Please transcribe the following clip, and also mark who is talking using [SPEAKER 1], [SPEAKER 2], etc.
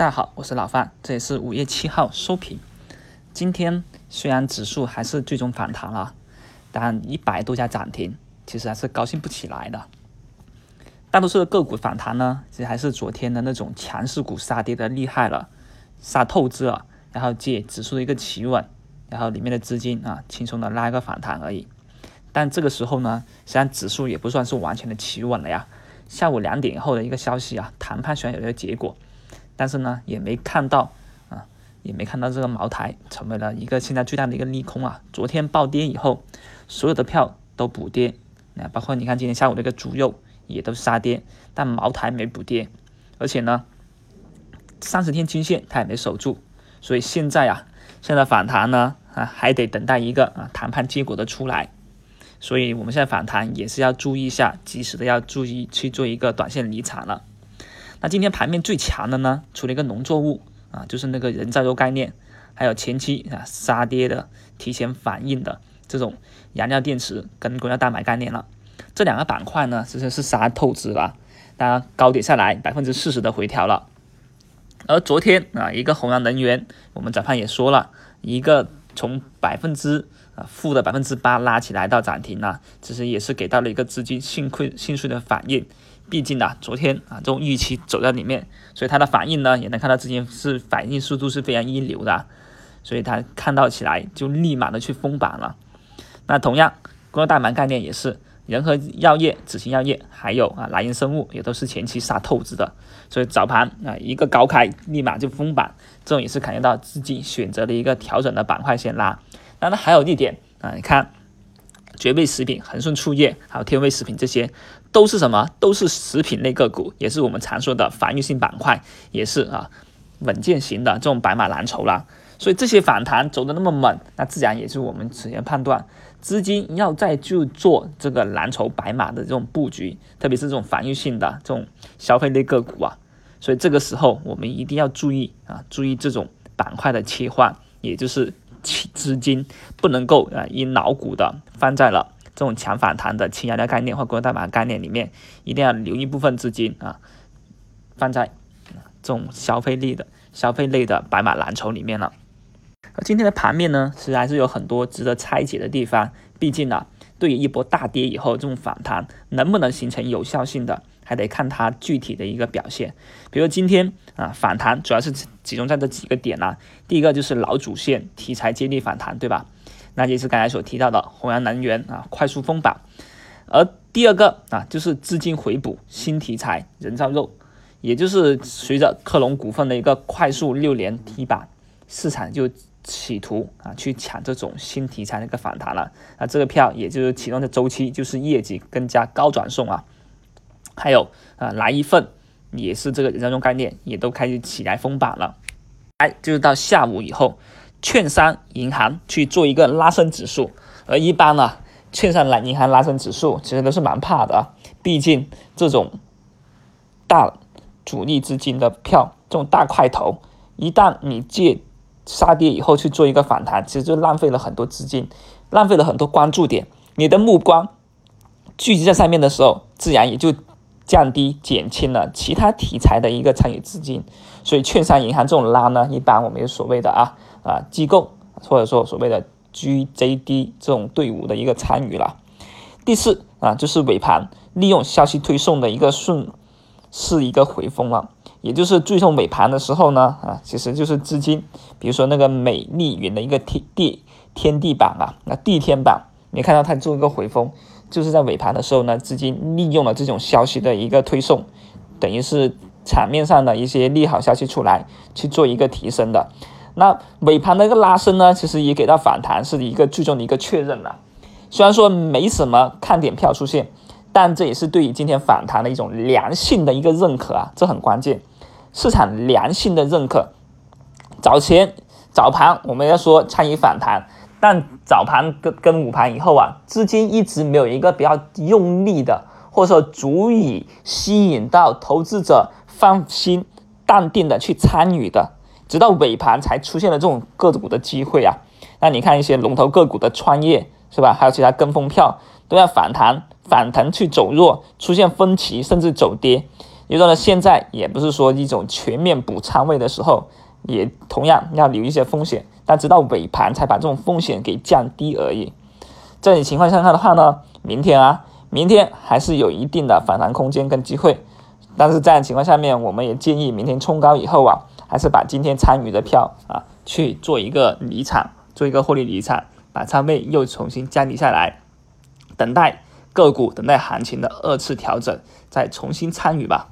[SPEAKER 1] 大家好，我是老范，这也是五月七号收评。今天虽然指数还是最终反弹了，但一百多家涨停，其实还是高兴不起来的。大多数的个股反弹呢，其实还是昨天的那种强势股杀跌的厉害了，杀透支了，然后借指数的一个企稳，然后里面的资金啊轻松的拉一个反弹而已。但这个时候呢，实际上指数也不算是完全的企稳了呀。下午两点以后的一个消息啊，谈判虽然有一个结果。但是呢，也没看到啊，也没看到这个茅台成为了一个现在最大的一个利空啊。昨天暴跌以后，所有的票都补跌，啊，包括你看今天下午这个猪肉也都杀跌，但茅台没补跌，而且呢，三十天均线它也没守住，所以现在啊，现在反弹呢啊，还得等待一个啊谈判结果的出来，所以我们现在反弹也是要注意一下，及时的要注意去做一个短线离场了。那今天盘面最强的呢，除了一个农作物啊，就是那个人造肉概念，还有前期啊杀跌的、提前反应的这种燃料电池跟国家大买概念了。这两个板块呢，其实是杀透支了，当然高点下来百分之四十的回调了。而昨天啊，一个弘扬能源，我们早盘也说了一个从百分之啊负的百分之八拉起来到涨停了，其实也是给到了一个资金幸亏迅速的反应。毕竟呢，昨天啊这种预期走在里面，所以它的反应呢也能看到之前是反应速度是非常一流的，所以它看到起来就立马的去封板了。那同样，国药大盘概念也是，仁和药业、紫星药业还有啊莱茵生物也都是前期杀透支的，所以早盘啊一个高开立马就封板，这种也是感觉到资金选择了一个调整的板块先拉。当然还有一点啊，你看。绝味食品、恒顺醋业，还有天味食品，这些都是什么？都是食品类个股，也是我们常说的防御性板块，也是啊稳健型的这种白马蓝筹啦。所以这些反弹走的那么猛，那自然也是我们此前判断资金要再去做这个蓝筹白马的这种布局，特别是这种防御性的这种消费类个股啊。所以这个时候我们一定要注意啊，注意这种板块的切换，也就是。资金不能够啊，因老股的放在了这种强反弹的轻压料概念或国家大盘概念里面，一定要留一部分资金啊，放在这种消费类的消费类的白马蓝筹里面了。而今天的盘面呢，其实还是有很多值得拆解的地方，毕竟呢，对于一波大跌以后这种反弹能不能形成有效性的。还得看它具体的一个表现，比如今天啊反弹主要是集中在这几个点呢。第一个就是老主线题材接力反弹，对吧？那就是刚才所提到的弘扬能源啊快速封板。而第二个啊就是资金回补新题材人造肉，也就是随着克隆股份的一个快速六连踢板，市场就企图啊去抢这种新题材的一个反弹了。那这个票也就是启动的周期就是业绩更加高转送啊。还有啊，来一份也是这个人造肉概念，也都开始起来封板了。哎，就是到下午以后，券商、银行去做一个拉升指数。而一般呢，券商、来银行拉升指数，其实都是蛮怕的啊。毕竟这种大主力资金的票，这种大块头，一旦你借杀跌以后去做一个反弹，其实就浪费了很多资金，浪费了很多关注点。你的目光聚集在上面的时候，自然也就。降低减轻了其他题材的一个参与资金，所以券商银行这种拉呢，一般我们有所谓的啊啊机构或者说所谓的 GJD 这种队伍的一个参与了。第四啊就是尾盘利用消息推送的一个顺势一个回风了，也就是最终尾盘的时候呢啊其实就是资金，比如说那个美丽云的一个天地天地板啊，那地天板，你看到它做一个回风。就是在尾盘的时候呢，资金利用了这种消息的一个推送，等于是场面上的一些利好消息出来去做一个提升的。那尾盘的一个拉升呢，其实也给到反弹是一个最终的一个确认了。虽然说没什么看点票出现，但这也是对于今天反弹的一种良性的一个认可啊，这很关键。市场良性的认可，早前早盘我们要说参与反弹。但早盘跟跟午盘以后啊，资金一直没有一个比较用力的，或者说足以吸引到投资者放心、淡定的去参与的，直到尾盘才出现了这种个股的机会啊。那你看一些龙头个股的创业是吧？还有其他跟风票都要反弹，反弹去走弱，出现分歧甚至走跌，也到了现在也不是说一种全面补仓位的时候，也同样要留一些风险，但直到尾盘才把这种风险给降低而已。这种情况下看的话呢，明天啊，明天还是有一定的反弹空间跟机会，但是这样情况下面，我们也建议明天冲高以后啊，还是把今天参与的票啊去做一个离场，做一个获利离场，把仓位又重新降低下来，等待个股等待行情的二次调整，再重新参与吧。